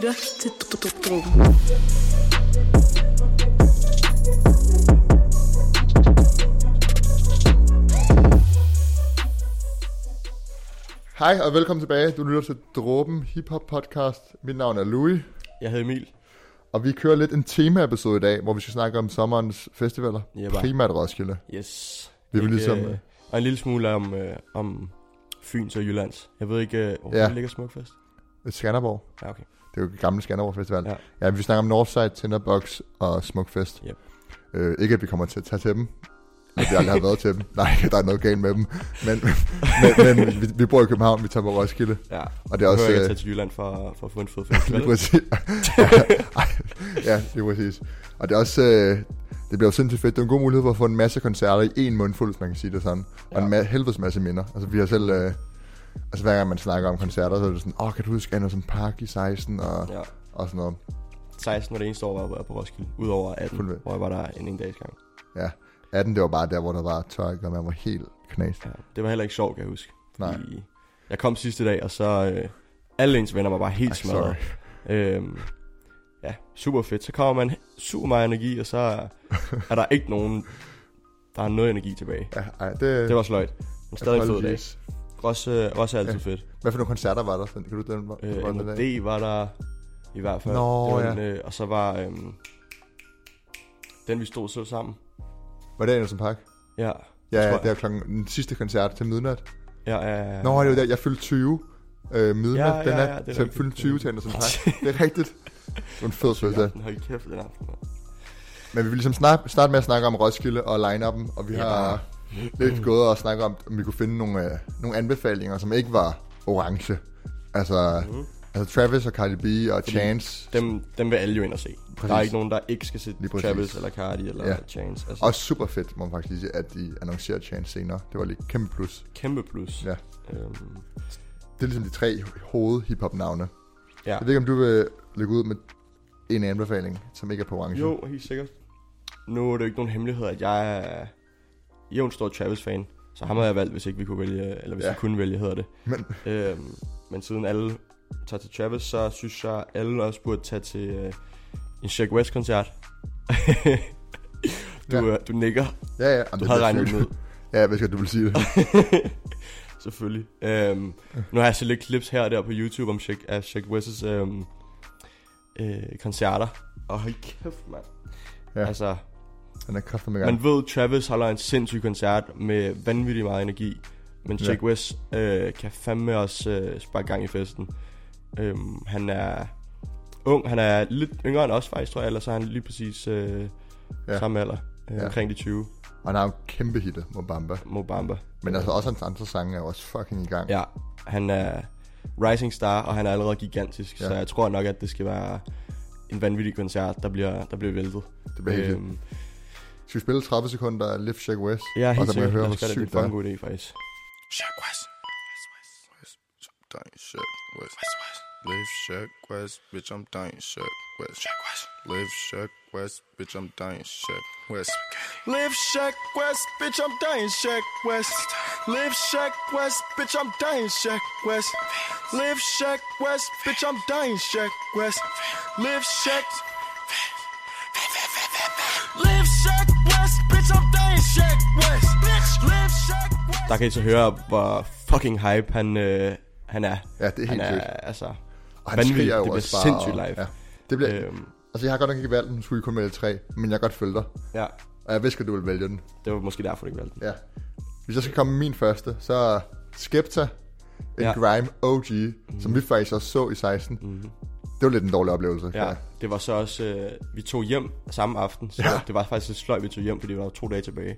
lytter til Dråben. Hej og velkommen tilbage. Du lytter til Dråben Hip Hop Podcast. Mit navn er Louis, Jeg hedder Emil. og vi kører lidt en tema-episode i dag, hvor vi skal snakke om sommerens festivaler. Jebba. Primært Roskilde. Yes. Vi vil Ikke, ligesom- øh, og en lille smule om, øh, om Fyns og Jyllands. Jeg ved ikke, øh, hvor Ja. ja. ligger Smukfest? Skanderborg. Ja, okay. Det er jo gamle Skanderborg Festival. Ja. ja, vi snakker om Northside, Tinderbox og Smukfest. Yep. Øh, ikke at vi kommer til at tage til dem. At vi aldrig har været til dem. Nej, der er noget galt med dem. Men, men, men vi, vi bor i København, vi tager på Roskilde. Ja. Og det er også... Jeg øh, tage til Jylland for, for at få en fed Lige festival. præcis. Ej, ja, det er præcis. Og det er også, øh, det bliver jo sindssygt fedt. Det er en god mulighed for at få en masse koncerter i en mundfuld, hvis man kan sige det sådan. Og Ja. en ma- helvedes masse minder. Altså vi har selv, øh, altså hver gang man snakker om koncerter, så er det sådan, åh, kan du huske Anderson Park i 16 og, ja. og sådan noget. 16 var det eneste år, hvor jeg var på Roskilde. Udover 18, Fuldstændig. hvor jeg var der en en dags gang. Ja. 18, det var bare der, hvor der var tørke, og man var helt knast. Ja. Det var heller ikke sjovt, kan jeg huske. Nej. Jeg kom sidste dag, og så... Øh, alle ens venner var bare helt smadret. Øhm, ja, super fedt. Så kommer man super meget energi, og så er der ikke nogen, der har noget energi tilbage. Ja, ej, det, Det var sløjt. Men stadig fed dag. Også, øh, også altid Ja. fedt. Hvad for nogle koncerter var der? Kan du den? Øh, var den dag? MOD var der i hvert fald. Nå, det var ja. en, øh, og så var øhm, den, vi stod så sammen. Var det Anderson Park? Ja, Ja, ja det var klokken, den sidste koncert til midnat. ja, ja, ja. Nå, det var der, jeg fyldte 20 øh, midnat Ja, ja, ja, den ja, nat, er så jeg rigtigt. fyldte 20 til Anderson Park. det er rigtigt. Det var en fed fødselsdag. Ja, hold kæft, den aften. Men vi vil ligesom snart, starte med at snakke om Roskilde og line-up'en, og vi Ja. har lidt gået og snakket om, om vi kunne finde nogle, øh, nogle anbefalinger, som ikke var orange. Altså, Mhm. altså Travis og Cardi B og Fordi Chance. Dem, dem vil alle jo ind og se. Præcis. Der er ikke nogen, der ikke skal se. Travis eller Cardi eller Ja. Chance. Altså, Også super fedt, må man faktisk sige, at de annoncerer Chance senere. Det var lige kæmpe plus. kæmpe plus. Ja. Øhm, Det er ligesom de tre hoved hiphop navne. ja. Jeg ved ikke, om du vil lægge ud med en anbefaling, som ikke er på orange. Jo, helt sikkert. Nu er det jo ikke nogen hemmelighed, at jeg er en stor Travis-fan. Så ham havde jeg valgt, hvis ikke vi kunne vælge, eller hvis Ja. vi kunne vælge, hedder det. Men Øhm, men siden alle tager til Travis, så synes jeg, alle også burde tage til øh, en Shaq West-koncert. du, Ja. ja. du nikker. ja, ja. Jamen, Du havde regnet ud. Ja, jeg vidste godt, du vil sige det. Selvfølgelig. Øhm, nu har jeg set lidt clips her og der på YouTube om Shaq, af Shaq West's øhm, øh, koncerter. Og hold kæft, mand. Ja. Altså, Den er kraftig med gang. Man ved, Travis holder en sindssyg koncert med vanvittig meget energi. Men Ja. Jake West øh, kan fandme også øh, sparke gang i festen. Øhm, han er ung, han er lidt yngre end os faktisk, tror jeg. Ellers er han lige præcis øh, Ja. ja. samme alder. Øh, Ja. ja. Omkring de 20. Og han har jo kæmpe hitte, Mobamba. Mobamba. Men altså også hans andre sange er også fucking i gang. Ja, han er rising star, og han er allerede gigantisk. Ja. Ja. Så jeg tror nok, at det skal være en vanvittig koncert, der bliver, der bliver væltet. Det bliver helt øhm, Øhm, Skal vi spille 30 sekunder af Lift Shake West? ja, og helt så må jeg sikkert. høre, Lad hvor os gøre det. Det sygt er det en er. god idé, faktisk. Shaq West. Dying Shaq West. Live Shaq West, bitch, I'm dying Shaq West. Shaq West. Live Shaq West, bitch, I'm dying Shaq West. Live Shaq West, bitch, I'm dying Shaq West. Live Shaq West, bitch, I'm dying Shaq West. Live Shaq West, bitch, I'm dying Shaq West. Live Shaq. Der kan I så høre, hvor fucking hype han, øh, han er. Ja, det er helt han sygt. er, altså, Og han skriger jo Det bliver også bare. sindssygt live. Ja. Det bliver, øhm, altså jeg har godt nok ikke valgt den, skulle I kun vælge tre, men jeg kan godt følge dig. ja, Og jeg vidste, at du ville vælge den. det var måske derfor, du ikke valgte den. Ja. Hvis jeg skal komme med min første, så Skepta, en ja. Ja. grime OG, mm. som vi faktisk også så i 16. Mm. Det var lidt en dårlig oplevelse. Ja, det var så også, øh, vi tog hjem samme aften, så Ja. ja. det var faktisk lidt sløjt, vi tog hjem, fordi vi var to dage tilbage.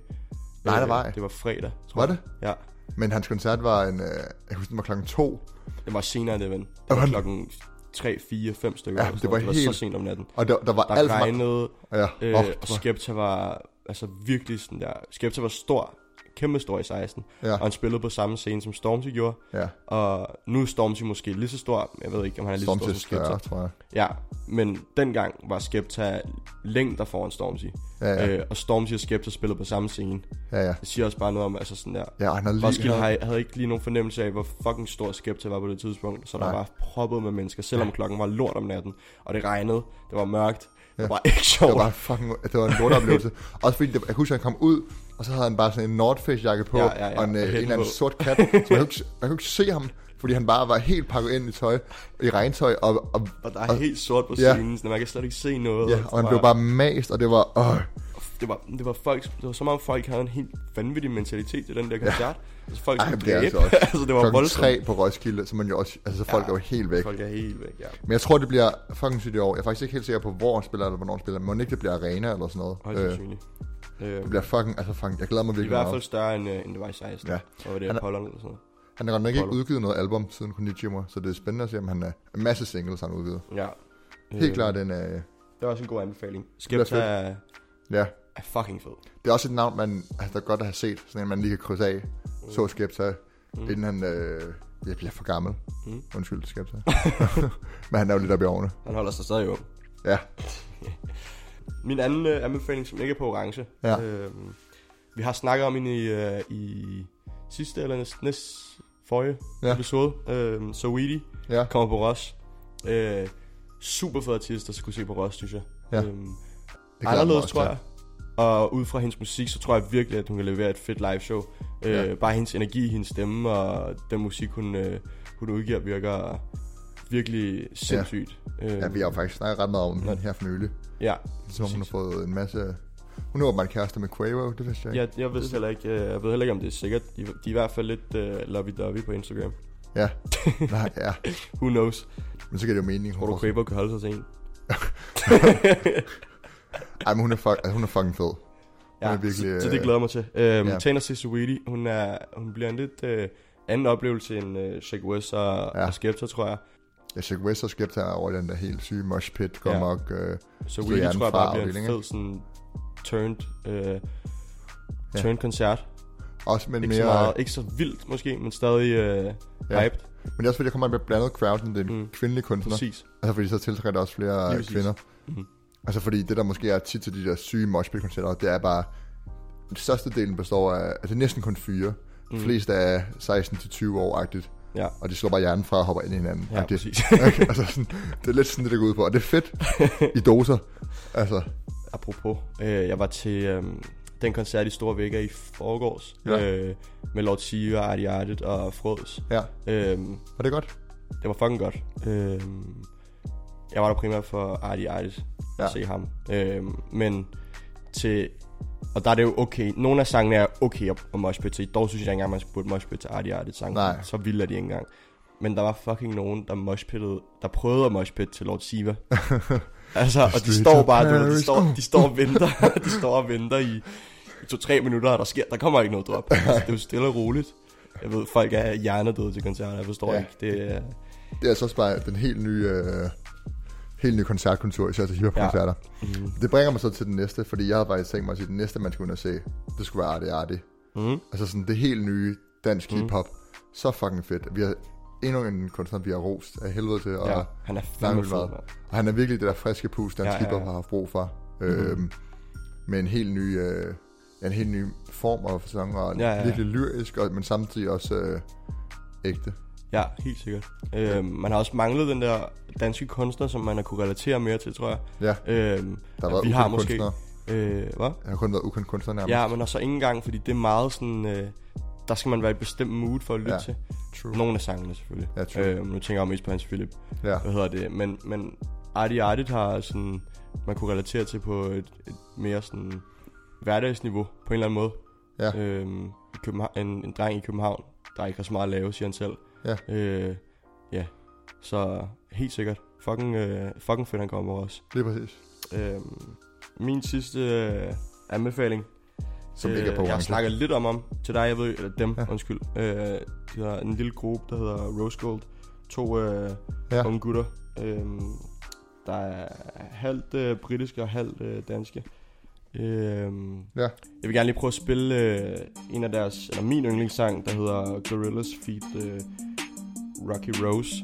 Nej, der var I. Det var fredag, tror Var jeg. det? Ja, Men hans koncert var en, øh, jeg husker, den var klokken to. det var senere det, ven. Det var klokken 3, 4, 5 stykker. Ja, det var det var helt- så sent om natten. Og der, der var Der alt regnede, Ja, øh, oh, og Skepta var altså virkelig sådan der... Skepta var stor kæmpe stor i 16. Ja, Og han spillede på samme scene, som Stormzy gjorde. ja. Og nu er Stormzy måske lige så stor. Jeg ved ikke, om han er lige så stor som Skepta. tror jeg. Ja, men dengang var Skepta længder foran Stormzy. Ja, ja, Øh, og Stormzy og Skepta spillede på samme scene. ja, ja. Det siger også bare noget om, altså sådan der... Ja, han har lige... Roskilde havde, havde ikke lige nogen fornemmelse af, hvor fucking stor Skepta var på det tidspunkt. Så der Nej. var proppet med mennesker, selvom klokken var lort om natten. Og det regnede, det var mørkt. Det Ja. var ikke Det sjovt. var bare fucking, det var en lorteoplevelse. Også fordi, det, jeg kunne huske, at han kom ud, og så havde han bare sådan en North Face jakke på, Ja, ja, ja, og en, og øh, en hætte eller anden sort kat. Så man kunne, ikke, man kunne ikke se ham, fordi han bare var helt pakket ind i tøj, i regntøj, og, og, Og der er helt sort på Ja. scenen, så man kan slet ikke se noget. ja, og han blev bare mast, og det var, åh, det var, det var folk, det var som om folk havde en helt vanvittig mentalitet til den der koncert. Ja. Altså folk Ej, det er altså også altså, det var klokken voldsomt. tre på Roskilde, så man jo også, altså så folk Ja. er jo helt væk. Folk er helt væk, ja. Men jeg tror, det bliver fucking sygt i år. Jeg er faktisk ikke helt sikker på, hvor han spiller, eller hvornår han spiller. Men må ikke det bliver arena eller sådan noget. Højst Øh, sandsynligt. Øh, det bliver fucking, altså fucking, jeg glæder mig I virkelig hvert meget. fald større end, uh, end det var i 16. Ja. Og det er er- Apollon eller sådan noget. Han har godt nok ikke Apollo. udgivet noget album siden Konnichiwa, så det er spændende at se, om han er en masse singles, han har udgivet. Ja. Helt Øh, klart en, øh, Det er også en god anbefaling. Skepta er, ja. er fucking fed. Det er også et navn, man altså, der er godt at have set, sådan en, man lige kan krydse af. Så Skepta, Mm. inden han øh, jeg bliver for gammel. Mm. Undskyld, Skepta. Men han er jo lidt oppe i årene. Han holder sig stadig ung. Ja, Min anden uh, anbefaling, som ikke er på orange. Ja. Øhm, vi har snakket om hende i, uh, i sidste eller næst, næst forrige Ja. episode. Øhm, so Weedy ja, kommer på Ross. Øh, super fed artist, der skulle se på Ross, synes jeg. Ja. Mig anderledes, også tror jeg. Og ud fra hendes musik, så tror jeg virkelig, at hun kan levere et fedt live show. Øh, Ja. Bare hendes energi, hendes stemme og den musik, hun, øh, hun udgiver, virker virkelig sindssygt. Ja. Øh, Ja, vi har jo faktisk snakket ret meget om Nå. hende her for nylig. Ja, Så hun har fået en masse... Hun er åbenbart kæreste med Quavo, det vidste jeg ikke. Jeg, jeg ved heller ikke, øh, jeg ved heller ikke, om det er sikkert. De, de er i hvert fald lidt uh, lovey-dovey på Instagram. Ja. Nej, ja. Who knows? Men så giver det jo mening. Tror du, Quavo kan holde sig til en? Ej, men hun er, fuck, altså, hun er fucking fed. Hun er virkelig, så, så øh, det glæder jeg mig til. Øhm, ja. ja. Tennessee Sweetie, hun, er, hun bliver en lidt øh, anden oplevelse end øh, Shake West og, Ja. ja. og Skepta, tror jeg. Jeg synes, West og Skepta er over den der helt syge mosh pit, går ja. Ja. nok. Øh, Så hjernen tror jeg bare bliver en fed sådan turned, øh, Ja. turned koncert. også med Ikke mere... så meget, ikke så vildt måske, men stadig øh, Ja. ja. hyped. Men det er også fordi, der kommer en mere blandet crowd, end det er en Mm. kvindelig kunstner. Præcis. Altså fordi så tiltrækker der også flere Lige kvinder. Mhm. Altså fordi det der måske er tit til de der syge mosh pit koncerter, det er bare... Den største delen består af... Altså næsten kun fyre. Mm. Flest er 16-20 år-agtigt. Ja. Og de slår bare hjernen fra og hopper ind i hinanden. Ja, agtigt. præcis. Okay, altså sådan, det er lidt sådan, det, det går ud på. Og det er fedt i doser. Altså, Apropos, øh, jeg var til øh, den koncert i Store Vega i forgårs, Ja. øh, med Lord Sige og Artie Artet og Frods. ja. Øh, Var det godt? det var fucking godt. Øh, jeg var der primært for Artie Artet Ja. at se ham. Øh, men til... Og der er det jo okay. Nogle af sangene er okay at, at moshpit til. Dog synes jeg ikke engang, man skulle putte moshpit til Artie Artet sang. Nej. Så vildt er de ikke engang. Men der var fucking nogen, der moshpittede, der prøvede at moshpit til Lord Siva. altså, og de står bare, du de står, de står og venter, de står og venter i, i to-tre minutter, og der sker, der kommer ikke noget drop. Altså, det er jo stille og roligt. Jeg ved, folk er hjernedøde til koncerter, jeg forstår Ja. ikke. Det er, Det er altså også bare den helt nye, øh, helt nye koncertkultur, især til hiphop-koncerter. Ja. mm, Det bringer mig så til den næste, fordi jeg havde faktisk tænkt mig at sige, at den næste, man skulle ind og se, det skulle være Artie Artie. mm, Altså sådan det helt nye dansk Mm. hiphop. Så fucking fedt. Vi har endnu en kunstner, vi har rost af helvede til, og, ja, han er fandme fed, og han er virkelig det der friske pus, dansk ja, Ja, ja, hiphop har haft brug for. Øhm, med en helt ny, øh, en helt ny form og fasong, og ja. ja, ja. virkelig lyrisk, og, men samtidig også øh, ægte. Ja, helt sikkert. Øh, man har også manglet den der danske kunstner, som man har kunne relatere mere til, tror jeg. Ja, Øh, der har været vi har måske... kunstnere. Øh, hvad? Jeg har kun været ukendt kunstner nærmest. Ja, men også ikke engang, fordi det er meget sådan... Øh, der skal man være i et bestemt mood for at lytte Ja, til. True. Nogle af sangene selvfølgelig. Ja, true. Øh, nu tænker jeg mest på Hans Philip. Ja. Hvad hedder det? Men, men Artie Artit har sådan... Man kunne relatere til på et, et mere sådan hverdagsniveau på en eller anden måde. Ja. Øhm, København, en, en dreng i København, der ikke har så meget at lave, siger han selv. Ja. Øh, ja. Så helt sikkert. Fucking, øh, fucking fedt, han kommer også. Lige præcis. Øhm, min sidste øh, anbefaling, Som ikke er på jeg snakker lidt om ham til dig, jeg ved, eller dem, Ja. undskyld. Øh, de har en lille gruppe, der hedder Rose Gold. To øh, Ja. unge gutter, øh, der er halvt øh, britiske og halvt øh, danske. Øhm, Ja. Jeg vil gerne lige prøve at spille øh, en af deres, eller min yndlingssang, der hedder Gorillaz feat. Øh, Rocky Rose.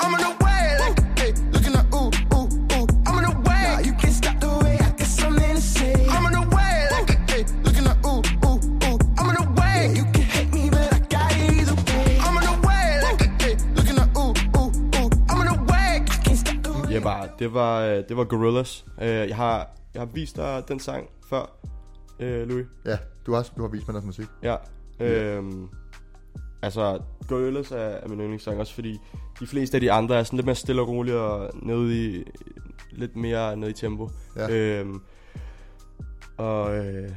I'm on the way, like, hey, looking at ooh, ooh, ooh. I'm on the way. Nah, you can't stop the way. I got something to say. I'm on the way, like, hey, looking at ooh, ooh, ooh. I'm on the way. You can hate me, but I got it either way. I'm on the way, like, hey, looking at ooh, ooh, ooh. I'm on the way. I can't stop the way. Ja, bare, det var, øh, det var Gorillaz. Øh, jeg, har, jeg har vist dig den sang før, øh, Louis. Ja, du har, du har vist mig deres musik. Ja. Øhm, altså, Gorillaz er, er min yndlingssang også, fordi de fleste af de andre er sådan lidt mere stille og roligt og nede i, lidt mere nede i tempo. Ja. Øhm, og øh, det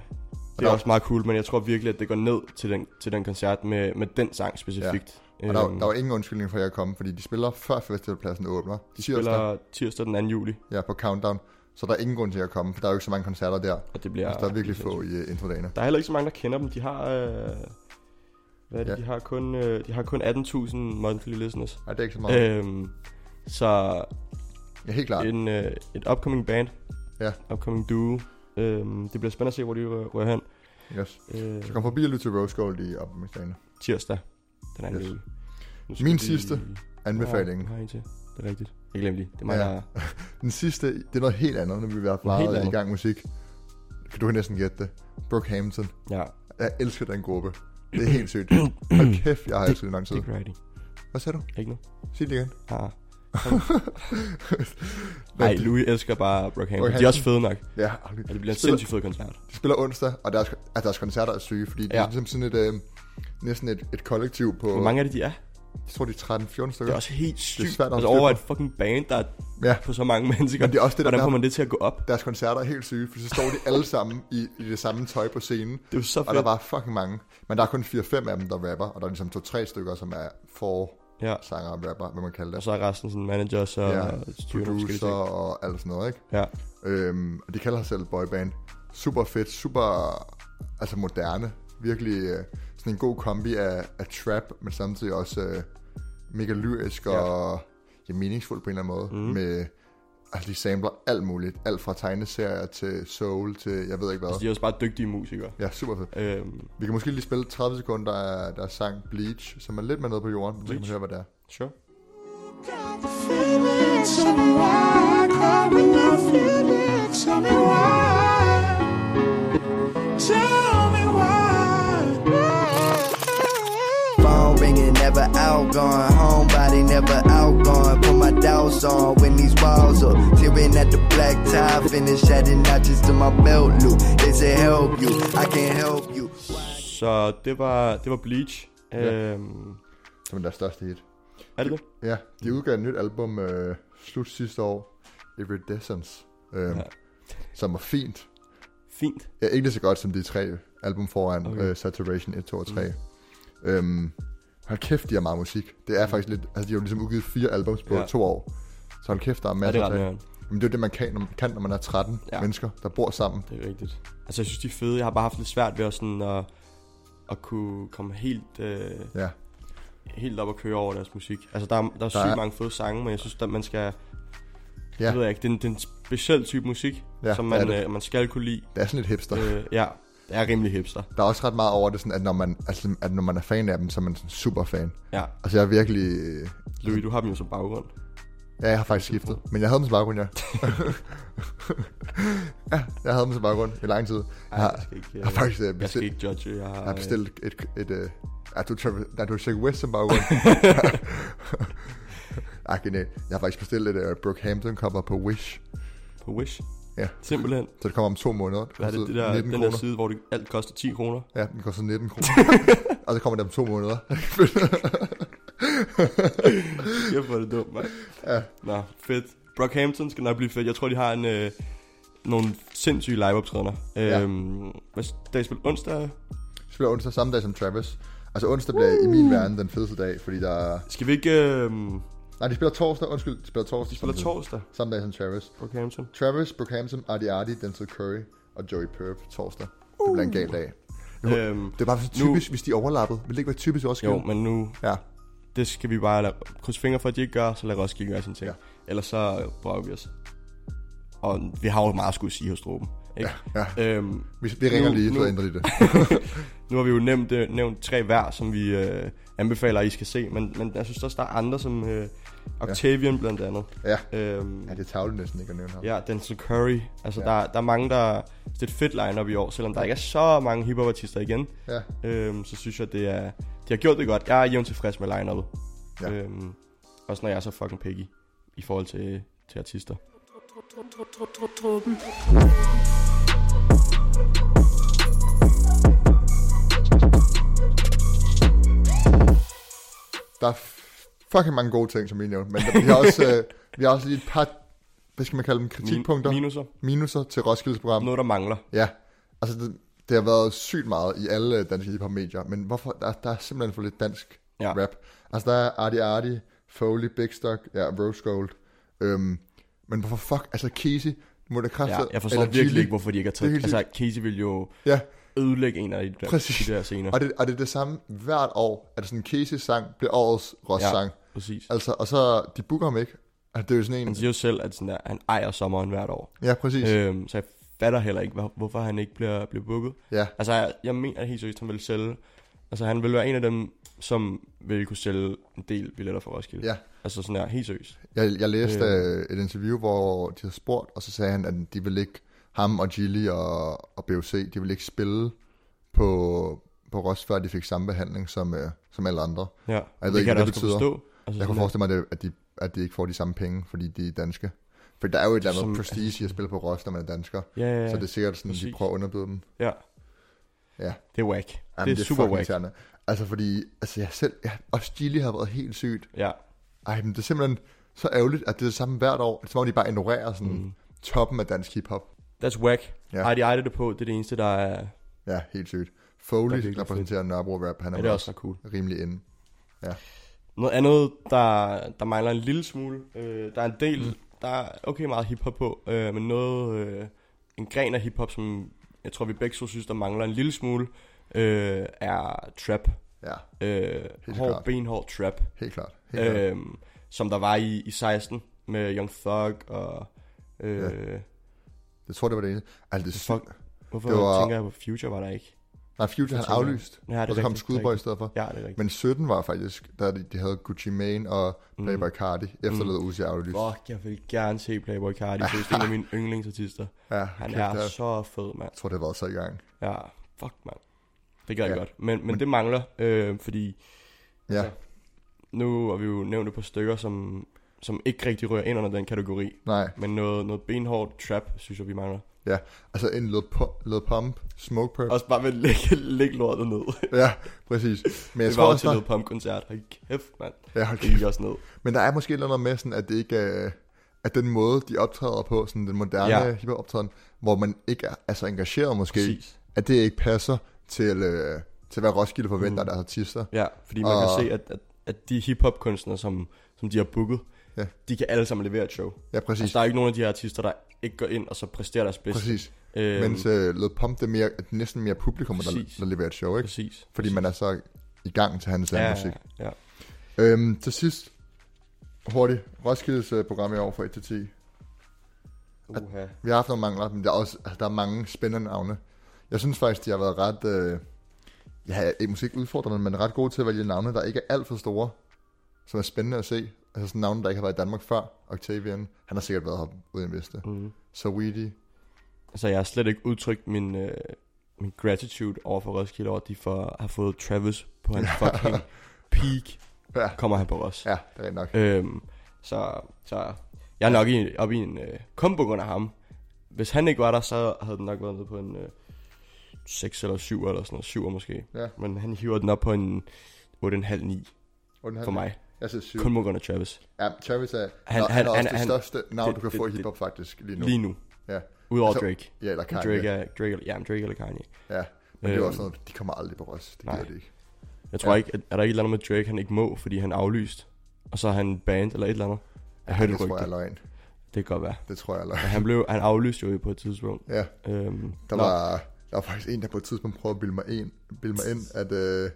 der- er også meget cool, men jeg tror virkelig, at det går ned til den, til den koncert med, med den sang specifikt. Og der, Øhm, der var ingen undskyldning for, at jeg kom, fordi de spiller før festivalpladsen åbner. de spiller tirsdag den 2. juli, Ja, på Countdown. Så der er ingen grund til at komme, for der er jo ikke så mange koncerter der. og det bliver... Ja, der er virkelig få i uh, introdagene. Der er heller ikke så mange, der kender dem. De har... Øh, hvad er det? Ja. De har kun, øh, de har kun 18.000 monthly listeners. Nej, det er ikke så meget. Øh, Øhm, så ja, helt klart. en, øh, et upcoming band. Ja. Upcoming duo. Øhm, det bliver spændende at se, hvor de rører hen. Yes. Øh, Så kom forbi og lyt til Rose Gold i opmærksdagen. tirsdag. Den er Yes. Min sidste Anbefaling. Ja. Det er rigtigt. Jeg glemte lige. Det er mig, Ja. der... Den sidste, det er noget helt andet, når vi har været i gang musik. Du kan næsten gætte det. Brookhampton. Ja. Jeg elsker den gruppe. Det er helt sygt. Hold kæft, jeg har elsket det i lang tid. Dick Riding. Hvad sagde du? Ikke noget? Sig det igen. Ah. Nej, Louis elsker bare Brockhampton. De er Brockhampton. også fede nok. Ja, Og det bliver en Spiller- sindssygt fed koncert. de spiller onsdag, og deres, altså deres koncerter er syge, fordi det Ja. er ligesom sådan et, øh, næsten et, et kollektiv på, Hvor mange af det de er? Jeg tror de er 13-14 Det stykker. er også helt sygt. svært at altså over et fucking band, der er Ja, på så mange mennesker. men det er også det, der, Hvordan får man det til at gå op? deres koncerter er helt syge, for så står de alle sammen i, i det samme tøj på scenen, Det er så og der fedt. var fucking mange. Men der er kun 4-5 af dem, der rapper, og der er ligesom to-tre stykker, som er for Ja. sanger og rapper, hvad man kalder Og det. så er resten sådan managers og ja, Producer og alt sådan noget, ikke? Ja. Øhm, og de kalder sig selv boyband. Super fedt, super altså moderne. Virkelig øh, sådan en god kombi af, af trap, men samtidig også øh, mega lyrisk Ja. og ja, meningsfuld på en eller anden måde. Mhm. Med, altså de samler alt muligt. Alt fra tegneserier til soul til jeg ved ikke hvad. Altså, de er også bare dygtige musikere. Ja, super fedt. Øhm, Vi kan måske lige spille 30 sekunder af deres sang Bleach, som er lidt mere nede på jorden. Så kan man Bleach. høre, hvad det er. sure. Feeling, tell me why. Call me now, feeling, outgone. Homebody never outgone. Put my doubts on when these walls up. Tearing at the black tie, finish adding notches to my belt loop. They say help you, I can't help you. Så det var, det var Bleach. Ja. Øhm, Som er deres største hit. er det det? Ja, de udgav et nyt album øh, slut sidste år, Iridescence, øh, Ja. som var fint. Fint. Ja, ikke lige så godt som de tre album foran, Okay. uh, Saturation 1, 2 og 3. Mm. Øhm, hold kæft, de har meget musik. Det er faktisk lidt, altså de har jo ligesom udgivet fire albums på Ja. ja. to år. Så hold kæft, der er Ja, masser det er af ting. mere. Men det er jo det, man kan, når man, kan, når man er 13 Ja. ja. mennesker, der bor sammen. Det er rigtigt. Altså, jeg synes, de er fede. Jeg har bare haft lidt svært ved at, sådan, at, at kunne komme helt, øh, Ja, helt op og køre over deres musik. Altså, der er, der er sygt er- mange fede sange, men jeg synes, at man skal... ja. Jeg ved jeg ikke, det er, en, det er en speciel type musik, Ja, som det man, det. øh, man skal kunne lide. det er sådan lidt hipster. Øh, ja, det er rimelig hipster. Der er også ret meget over det, sådan, at, når man, altså, at når man er fan af dem, så er man sådan super fan. Ja, Altså jeg er virkelig... øh, Louis, du har dem jo som baggrund. Ja, jeg har faktisk skiftet. Men jeg havde dem som baggrund, ja. ja, jeg havde dem som baggrund i lang tid. Jeg Ej, har, jeg skal ikke, jeg har faktisk øh, jeg skal bestilt, ikke judge. Jeg har, jeg har bestilt et... et, et, Ja, du, nej, du Shake West som baggrund. Ej, genialt. Jeg har faktisk bestilt et uh, Brookhampton cover på Wish. øh, på Wish. Ja. Simpelthen. Så det kommer om to måneder. Det Hvad er det, det der, 19 den der kroner. side, hvor det alt koster 10 kroner? Ja, den koster 19 kroner. og så kommer det om to måneder. Jeg får det dumt, mand. Ja. Nå, fedt. Brockhampton skal nok blive fedt. Jeg tror, de har en, øh, nogle sindssyge liveoptrædener. Ja. Øhm, hvad dag spil? Onsdag? Det spiller onsdag samme dag som Travis. Altså onsdag bliver i min verden den fedeste dag, fordi der... Skal vi ikke... Øh, Nej, de spiller torsdag. Undskyld, de spiller torsdag. de spiller samtidig. torsdag, Samme dag som Travis. Brockhampton. Travis, Brookhampton, Artie Artie, Denzel Curry og Joey Perp torsdag. Det bliver en gal dag. Jo, Øhm, Det er bare så nu- typisk, hvis de overlappede. Vil det ikke være typisk også? jo, men nu... Ja. det skal vi bare lade, krydse fingre for, at de ikke gør, så lad Roskilde gøre sin ting. Ja. Ellers så brokker vi os. Og vi har jo meget at skulle sige hos Struben. Ikke? Ja, ja. Øhm, Vi, vi ringer Nu- lige, så nu- ændrer de det. nu har vi jo nævnt, øh, nævnt tre hver, som vi øh, anbefaler, at I skal se. Men, men jeg synes også, der er andre, som øh, Octavian ja. blandt andet. Ja. Øhm, Ja, det er tavligt næsten ikke at nævne ham. Ja, Denzel Curry. Altså, Ja. der, der er mange, der... Det er et fedt line-up i år, selvom der ikke er så mange hiphop-artister igen. Ja. Øhm, så synes jeg, det er... De har gjort det godt. Jeg er jævnt tilfreds med line-upet. Ja. Øhm, også når jeg er så fucking picky i forhold til, til artister. Der er fucking mange gode ting, som vi nævnte, men vi har også, øh, vi har også lige et par, hvad skal man kalde dem, kritikpunkter, Min- minuser. minuser til Roskildes program. Noget, der mangler. Ja, altså det, det har været sygt meget i alle danske hiphop medier, men hvorfor, der, der er simpelthen for lidt dansk Ja. rap. Altså der er Artie Artie, Foley, Big Stock, ja, Rose Gold. Øhm, men hvorfor fuck, altså Casey, må det kræfte, Ja, jeg forstår virkelig ikke, hvorfor de ikke har er taget... Altså, Casey vil jo Ja, ødelægge en af de der, Præcis. de der scener. og det, og det er det samme hvert år, at sådan en Casey-sang bliver årets Ross-sang. Ja, præcis. Altså, og så, de booker ham ikke. Altså, det er jo sådan en... Han siger jo selv, at sådan der, han ejer sommeren hvert år. Ja, præcis. Øh. Øhm, så jeg fatter heller ikke, hvor- hvorfor han ikke bliver, bliver booket. Ja, Altså, jeg, jeg mener helt seriøst, han vil sælge... Altså, han vil være en af dem, som vil kunne sælge en del billetter for Roskilde. ja. Altså, sådan der, helt seriøst. Jeg, jeg læste Øh. øh. et interview, hvor de havde spurgt, og så sagde han, at de vil ikke, ham og Gilly og, og BOC, de vil ikke spille på, på Ross, før de fik samme behandling som, øh, som alle andre. Ja, ved det ikke, kan jeg hvad det betyder. forstå. Altså, Jeg kunne sådan forestille mig, at, de, at de ikke får de samme penge, fordi de er danske. For der er jo et eller andet Som- prestige i at spille på Ross, når man er dansker. Ja, ja, ja. Så det er sikkert sådan, at de prøver at underbyde dem. ja. Ja. Det er whack. Jamen, det er super fucking whack. irriterende. Altså fordi, altså jeg selv, ja, også Gilly har været helt sygt. Ja, Ej, men det er simpelthen så ærgerligt, at det er det samme hvert år. Det er som om, de bare ignorerer sådan mm. toppen af dansk hiphop. That's whack. Ja. Ja. Ej, de det på. Det er det eneste, der er... Ja, helt sygt. Foley virkelig repræsenterer Nørrebro Rap. Han er, Ja, det er vel også cool. rimelig inde. Noget andet, der, der mangler en lille smule. Øh, der er en del, mm. der er okay meget hiphop på, øh, men noget, øh, en gren af hiphop, som jeg tror, vi begge to synes, der mangler en lille smule, øh, er trap. Ja, Øh, Helt hård, klart. benhård trap. helt klart. Helt klart. Øh, som der var i, i 16 med Young Thug og... Øh, Ja. Jeg tror, det var det ene. Altså, det Fuck. Hvorfor Det var- tænker jeg på Future var der ikke? Nej, Future han jeg. aflyst. Ja, det er og så kom Skudboy i stedet for. Ja, det er rigtigt. Men 17 var faktisk, der de, de havde Gucci Mane og Playboy Cardi, efterladet Uzi aflyst. Fuck, jeg vil gerne se Playboy Cardi. Det er en af mine yndlingsartister. Ja, Han er det så fed, mand. Jeg tror, det har været så i gang. Ja, fuck, mand. Det gør jeg Ja. godt. Men, men det mangler, øh, fordi Ja, Altså, nu har vi jo nævnt et par stykker, som, som ikke rigtig rører ind under den kategori. nej. Men noget, noget benhårdt trap, synes jeg, vi mangler. Ja, altså en Lil, Pu- Lil Pump, Smoke Perp. Også bare ved at lægge, lægge lortet ned. Ja, præcis. Men jeg det var også, til der, Lil Pump-koncert. Hold kæft, mand. ja, hold Det gik også ned. Men der er måske et eller andet med, sådan, at det ikke er, at den måde, de optræder på, sådan den moderne Ja. ja. hiphop-optræden, hvor man ikke er altså engageret måske, Præcis. at det ikke passer til, øh, til hvad Roskilde forventer Mm. af deres artister. Ja, fordi man Og- kan se, at, at, at de hiphop-kunstnere, som, som de har booket, Ja. de kan alle sammen levere et show. Ja, præcis. Altså, der er ikke nogen af de her artister, der ikke går ind og så præsterer deres bedste. præcis. Øhm, Mens øh, Lil Pump, det er, mere, er næsten mere publikum, der, Præcis. der leverer et show, ikke? præcis. Fordi man er så i gang til hans ja, ja, ja, musik. ja. Øhm, til sidst, hurtigt, Roskildes øh, program i år fra 1 til 10. Uha. Vi har haft nogle mangler, men der er også altså, der er mange spændende navne. Jeg synes faktisk, de har været ret, øh, ja, ikke- måske ikke udfordrende, men ret gode til at vælge navne, der ikke er alt for store, som er spændende at se. Altså sådan navne, der ikke har været i Danmark før. Octavian, han har sikkert været her uden vidste. Mm. Så Weedy, Altså, jeg har slet ikke udtrykt min, øh, min gratitude over for Roskilde over, at de for, har fået Travis på hans fucking peak. ja, Kommer han på os. ja, det er nok. Øhm, så, så jeg er nok i, oppe i en øh, kombo under ham. Hvis han ikke var der, så havde den nok været nede på en øh, 6 eller 7 eller sådan noget. 7 måske. Ja. Men han hiver den op på en 8,5-9 Hvordan for mig. Jeg siger syv. Kun på grund af Travis. Ja, Travis er, Han- han, han, er også han- det han- største navn, det- du kan det- få i det- hiphop faktisk lige nu. Lige nu. Ja. Udover Altså, Drake. Ja, eller Kanye. Drake er, Drake, ja, Drake eller Kanye. Ja, men det er jo Øhm, også noget, de kommer aldrig på Ross. Det gider de ikke. Jeg tror Ja. ikke, at, er der ikke et eller andet med Drake, han ikke må, fordi han er aflyst. Og så er han band eller et eller andet. Jeg hørte det et tror jeg er løgn. Det kan godt være. Det tror jeg er løgn. Han, blev, han aflyste jo på et tidspunkt. Ja, Øhm, der var, der var faktisk en, der på et tidspunkt prøvede at bilde mig, ind, bilde mig ind, at, øh,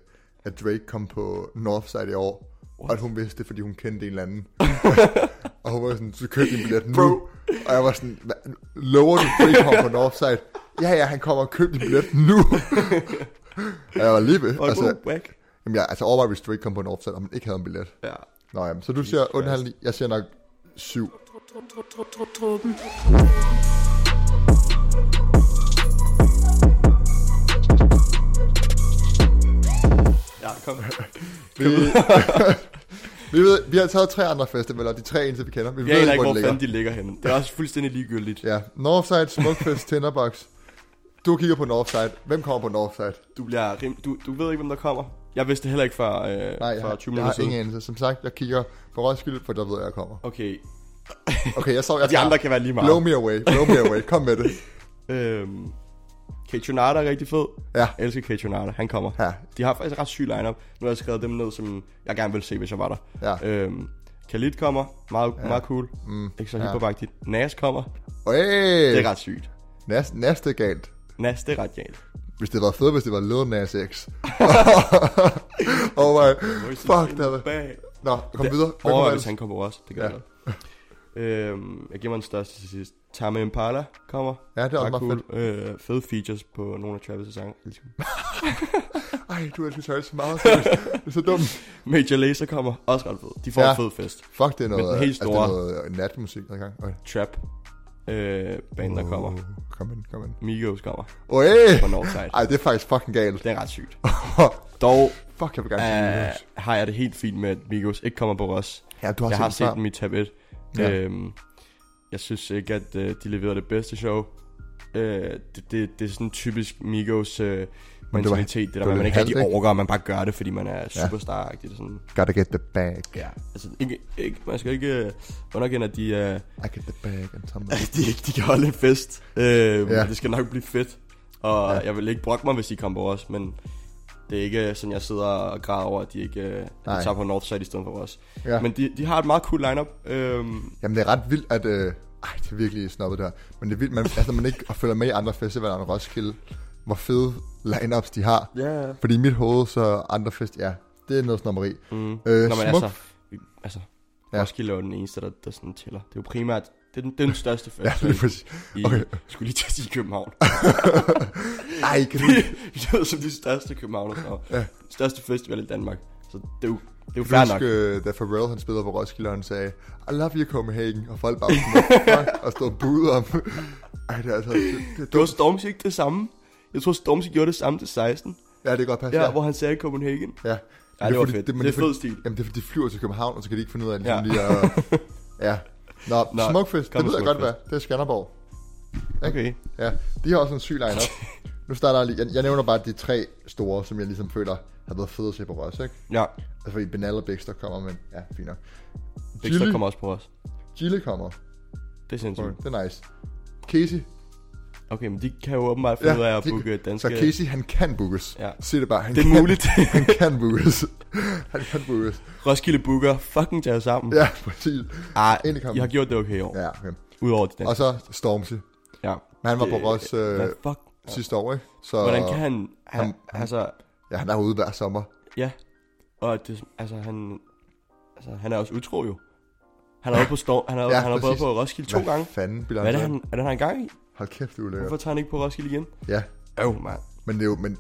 at Drake kom på Northside i år, Og at hun vidste det, fordi hun kendte en eller anden. og hun var sådan, så købte din billet nu. Bro. Og jeg var sådan, "Hva- lover du, Drake kommer på Northside? Ja, ja, han kommer og køber din billet nu. og jeg var lige ved. Og Altså, whack. jamen, jeg, altså overvej, hvis Drake kom på Northside, og man ikke havde en billet. Ja. Nå jamen, så du siger under halv ni. Jeg siger nok syv. Ja, kom. Vi, vi, ved, vi har taget tre andre festivaler, de tre eneste vi kender. Vi Jeg aner ikke, hvor hvor de fanden de ligger henne. Det er også fuldstændig ligegyldigt. Ja, Northside, Smukfest, Tinderbox. Du kigger på Northside. Hvem kommer på Northside? Du, bliver rim... du, du ved ikke, hvem der kommer. Jeg vidste heller ikke før, øh, Nej, jeg, før har, 20 jeg minutter har siden. ingen anelse. Som sagt, jeg kigger på Roskilde, for der ved jeg, jeg kommer. Okay, Okay, jeg så, jeg de andre kan være lige meget. Blow me away, blow me away. Kom med det. Øhm, Kate er rigtig fed. Ja. Jeg elsker Kate Han kommer. Ja, De har faktisk ret syg lineup. Nu har jeg skrevet dem ned, som jeg gerne vil se, hvis jeg var der. ja. Øhm, Khalid kommer. Meget, ja. meget cool. Mm, Ikke så ja. hyperbagtigt. Nas kommer. Hey, Det er ret sygt. næste, næste galt. Nas, det er ret galt. Hvis det var fedt, hvis det var Lil Nas X. oh my, fuck, det havde Bag. Nå, kom videre. Hvem Overvej, hvis han kommer også. Det gør Ja. ja. Øhm, jeg giver mig den største til sidst. Tame Impala kommer. Ja, det er også meget cool. Øh, fede features på nogle af Travis' sange. Ej, du elsker Travis så meget. Det er så dumt. Major Lazer kommer. Også ret fed. De får Ja. en fed fest. Fuck, det er noget, den helt altså, det store- er noget øh, natmusik, der er gang. Okay. Trap. Øh, band, der kommer. Kom ind, kom ind. Migos kommer. Oe! På Northside. Ej, det er faktisk fucking galt. Det er ret sygt. Dog Fuck, jeg vil gerne øh, har jeg det helt fint med, at Migos ikke kommer på Ross. Ja, du har Jeg har set dem i tab 1. Ja. Ja. Øhm, jeg synes ikke, at øh, de leverede det bedste show. Øh, det, det, det er sådan typisk Migos øh, var- mentalitet. Det, det der var at man lidt ikke rigtig overgår, at man bare gør det, fordi man er. Det er sådan, Gotta get the bag. ja. Altså, ikke, ikke, man skal ikke øh, underkende, at de, øh, I get the bag and some de, de kan holde en fest. Øh, Ja. ja. Det skal nok blive fedt. Og Ja. ja. jeg vil ikke brokke mig, hvis de kommer på os, men det er ikke sådan, jeg sidder og græder over, at de ikke øh, Nej. tager på Northside i stedet for os. Ja. Men de, de har et meget cool lineup. Øhm, Jamen, det er ret vildt, at... Øh, ej, det er virkelig snobbet der. Men det er vildt, man, altså, man ikke følger med i andre festivaler end Roskilde, hvor fede lineups de har. ja, Fordi i mit hoved, så andre fest, ja, det er noget snobberi. Mm. Øh, Øh, Nå, men smuk- altså, altså Ja. ja. Roskilde er jo den eneste, der, der sådan tæller. Det er jo primært, det er den, det den største Ja, festival det er præcis. i, okay. okay. skulle lige til at sige København. Ej, kan du... vi lyder som de største København, og Ja. ja. største festival i Danmark. Så det er jo, det er jo fair nok. øh, da Pharrell han spillede på Roskilde, og han sagde, I love you Copenhagen, og folk bare sådan, og stod og buede om. Ej, det er altså, det, det Det var. Stormzy ikke det samme. Jeg tror, Stormzy gjorde det samme til 16. Ja, det kan godt passe. Ja, hvor han sagde Copenhagen. ja. Ja, det var fordi- fedt. men Det er fed stil. Jamen, det er fordi, de flyver til København, og så kan de ikke finde ud af det. Ja. Ja. Lige at, ja. Nå, Nå, Smukfest, det ved jeg godt, hvad. Det er Skanderborg. Okay. Ja, de har også en syg line Nu starter jeg lige. Jeg, jeg nævner bare de tre store, som jeg ligesom føler har været fede at se på Ross, ikke? Ja, Altså fordi Benal og Bixter kommer, men ja, fint nok. Dexter Gilly, kommer også på os. Gilly kommer. Det er sindssygt. Det er nice. Casey. Okay, men de kan jo åbenbart finde ud af at de- booke Så danske... Casey, han kan bookes. Ja. Sig det bare. Han Det er kan, muligt. han kan bookes. han kan bookes. Roskilde Booker fucking tager sammen. Ja, præcis. Ej, Ind i kampen. jeg har gjort det okay i år. Ja, okay. Udover de danske. Og så Stormzy. Ja. Men han var på Det- Ross øh, Hvad fuck? sidste år, ikke? Så, Hvordan kan han... han, han- altså, Ja, han er ude hver sommer. ja. Og det, altså, han... Altså, han er også utro jo. Han er oppe på Storm, han er, Ja, ja, han er både på Roskilde to Hvad gange. fanden Hvad er det, han? er det, han er gang i? Hold kæft, det er ulækkert. Hvorfor tager han ikke på Roskilde igen? Ja, Øv, mand. men det er jo... Men,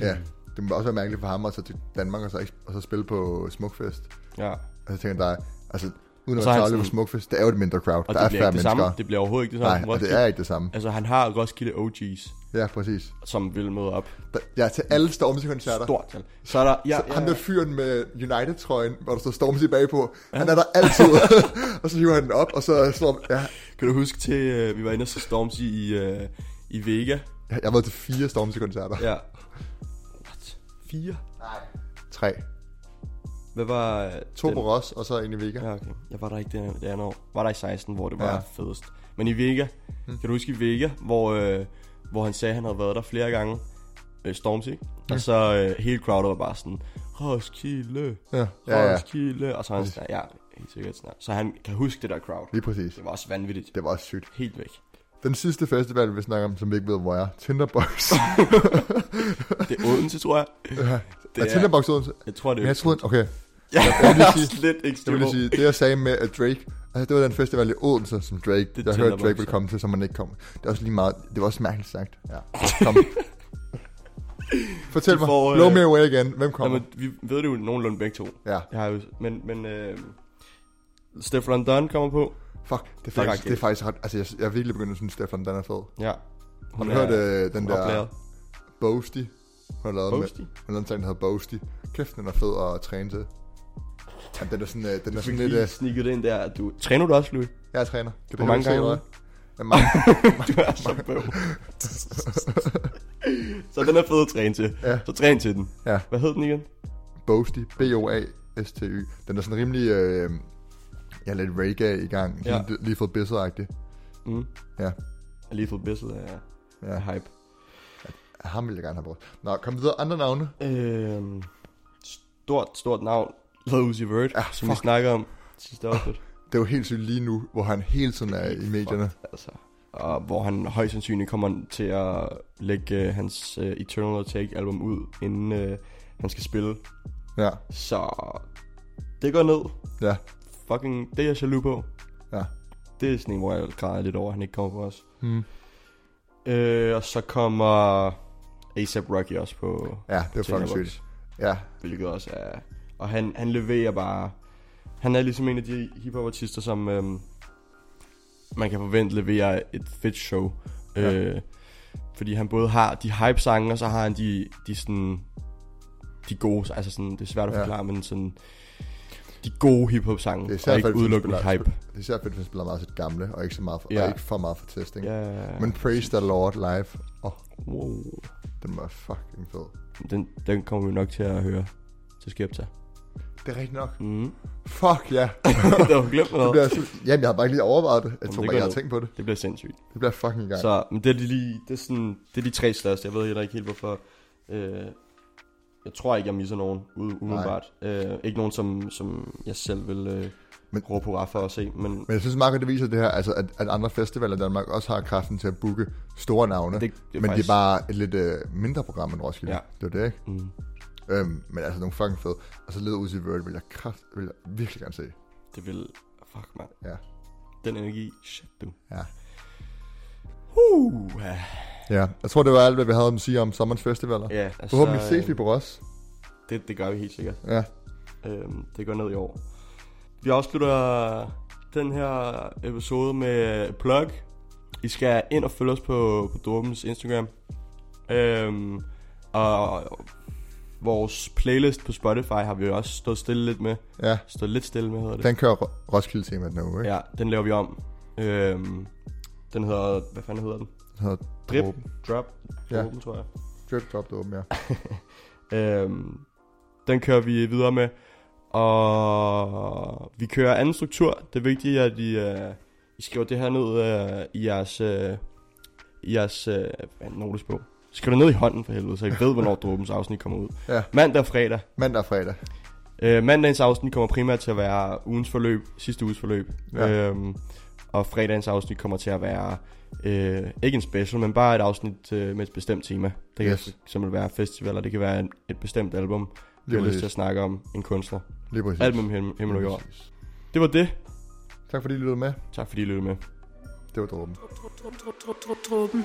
ja, det må også være mærkeligt for ham at tage til Danmark og så, ikke- og så spille på Smukfest. Ja. Altså, jeg tænker, der er, altså, uden Og at så er han på sådan- Smukfest, det er jo et mindre crowd. Og der det er bliver færre ikke det mennesker. samme. Det bliver overhovedet ikke det samme. Nej, og det Roskilde. er ikke det samme. Altså, han har Roskilde OG's, Ja, præcis. som vil møde op. Der, ja, til alle Stormzy-koncerter. Stort tal. Så er der... Ja, Så ja, ja. der fyren med United-trøjen, hvor der står Stormzy bagpå, han er der altid. og så hiver han den op, og så står ja, Kan du huske til, uh, vi var inde og se Stormzy i, uh, i Vega? jeg har været til fire Stormzy-koncerter. Ja. What? Fire? Tre. Hvad var... øh, To den- på Ross, og så en i Vega. Ja, okay. Jeg var der ikke det, det andet år. Var der i 16, hvor det var Ja. fedest. Men i Vega, hmm. kan du huske i Vega, hvor, øh, hvor han sagde, at han havde været der flere gange, øh, Stormzy, mm. og så øh, hele crowdet var bare sådan, Roskilde, Ja, ja, ja. Roskilde, og så var han sådan, ja, helt sikkert her. Så han kan huske det der crowd. Lige præcis. Det var også vanvittigt. Det var også sygt. Helt væk. Den sidste festival, vi snakker om, som vi ikke ved, hvor er, Tinderbox. Det er Odense, tror jeg. ja. Det er Tinderbox Odense? Jeg tror, det Men er jeg troede, okay. Ja, jeg lige sige- lidt Jeg ekstra. vil sige, det jeg sagde med at Drake, altså det var den festival i Odense, som Drake, Det jeg tæller hørte Drake ville komme til, som man ikke kom. Det er også lige meget, det var også mærkeligt sagt. Ja. Kom. Fortæl De mig, får, øh, blow me away igen. Hvem kommer? Jamen, vi ved det jo nogenlunde begge to. Ja, Jeg har jo, men, men øh, Stefflon Dunn kommer på. fuck, det er Det er faktisk, det er faktisk ret, altså jeg, jeg er virkelig begyndt at synes, Stefan, den er fed. Ja. Har du hørt øh, den er der. Boasty? Hun har lavet med, Boasty? hun har lavet en sang, der hedder Boasty. Kæft, den er fed at træne til. Ja, den er sådan, øh, den er sådan lidt... lige Øh, sneaket det ind der. Du, træner du også, Louis? jeg er træner. Kan Hvor mange gange eller om hvad? Ja, mange. Du er så bøv. så den er fed at træne til. Ja. Så træn til den. Ja. Hvad hed den igen? Boasty. B-O-A-S-T-Y. Den er sådan rimelig... Øh, ja, lidt reggae i gang. Ja. Sådan lige fået bisset Mm. Ja. Lethal Bissell er, Ja, er hype. ham vil jeg gerne have brugt. Nå, kom videre. Andre navne? Øhm, stort, stort navn. Lil Uzi Vert, Ja, som vi fuck. snakker om sidste afsnit. Det er jo helt sygt lige nu, hvor han hele tiden er i medierne. Fucked, altså. Og hvor han højst sandsynligt kommer til at lægge uh, hans uh, Eternal Take album ud, inden uh, han skal spille. Ja, Så det går ned. ja, Fucking, det er jeg jaloux på. ja. Det er sådan en, hvor jeg græder lidt over, at han ikke kommer på os. Hmm. Øh, og så kommer ASAP Rocky også på Ja, det er fucking sygt. Ja, Hvilket også er... Og han, han leverer bare... Han er ligesom en af de hiphop-artister, som øhm, man kan forvente leverer et fedt show. Ja. Øh, fordi han både har de hype-sange, og så har han de, de sådan... De gode, altså sådan, det er svært at Ja. forklare, men sådan... De gode hiphop-sange, det er og ikke udelukkende hype. Det er især fedt, han spiller meget sit gamle, og ikke, så meget for, Ja. og ikke for meget for testing. Ja, Men Praise the Lord live, oh, wow. den var fucking fed. Den, den kommer vi nok til at høre til Skepta. Det er rigtigt nok. Mm. Fuck ja. det har du glemt Det noget. bliver, så- jamen, jeg har bare ikke lige overvejet det. Jeg Jamen, tror det bare, jeg har tænkt på det. Det bliver sindssygt. Det bliver fucking gang. Så men det, er de lige, det, er sådan, det er de tre største. Jeg ved heller ikke helt, hvorfor. Øh, jeg tror ikke, jeg misser nogen umiddelbart. Øh, ikke nogen, som, som jeg selv vil øh, Men- råbe hurra for at se. Men Men jeg synes meget godt, det viser det her, altså, at, at andre festivaler i Danmark også har kraften til at booke store navne. det, det er men faktisk, det er bare et lidt øh, mindre program end Roskilde. Ja. Det er det, ikke? Mm, Øhm, men altså, nogle fucking fede. Og så led ud i Word, vil jeg, kraft, vil jeg virkelig gerne se. det vil... Fuck, mand. Ja. Den energi. Shit, du. Ja. Uh, ja. Ja, jeg tror, det var alt, hvad vi havde at sige om sommerens festivaler. ja altså, Forhåbentlig ses vi på os. Det, det gør vi helt sikkert. Ja. Øhm, det går ned i år. Vi afslutter den her episode med plug. I skal ind og følge os på, på Dormens Instagram. Øhm, og vores playlist på Spotify har vi også stået stille lidt med. Ja, Stået lidt stille med, hedder det. den kører Ro- Roskilde-temaet nu, ikke? Ja, den laver vi om. Øhm, den hedder, hvad fanden hedder den? Hedder Drip. Dråben. Drop. Ja. Dråben, tror jeg. Drip Drop Dråben, ja. Øhm, den kører vi videre med. Og vi kører anden struktur. Det er vigtigt, at I, uh, I skriver det her ned uh, i jeres, uh, i jeres uh, notesbog. Skriv det ned i hånden for helvede, så I ved, hvornår dråbens afsnit kommer ud. Ja. Mandag og fredag. Mandag og fredag. Uh, mandagens afsnit kommer primært til at være ugens forløb, sidste uges forløb. Ja. Øhm, og fredagens afsnit kommer til at være, øh, ikke en special, men bare et afsnit øh, med et bestemt tema. Det kan Yes. for eksempel være festival, og det kan være en, et bestemt album. Vi Lige har lyst til at snakke om en kunstner. Lige præcis. Alt mellem himmel, himmel og jord. Det var det. Tak fordi I lyttede med. Tak fordi I lyttede med. Det var Dråben. Dråben.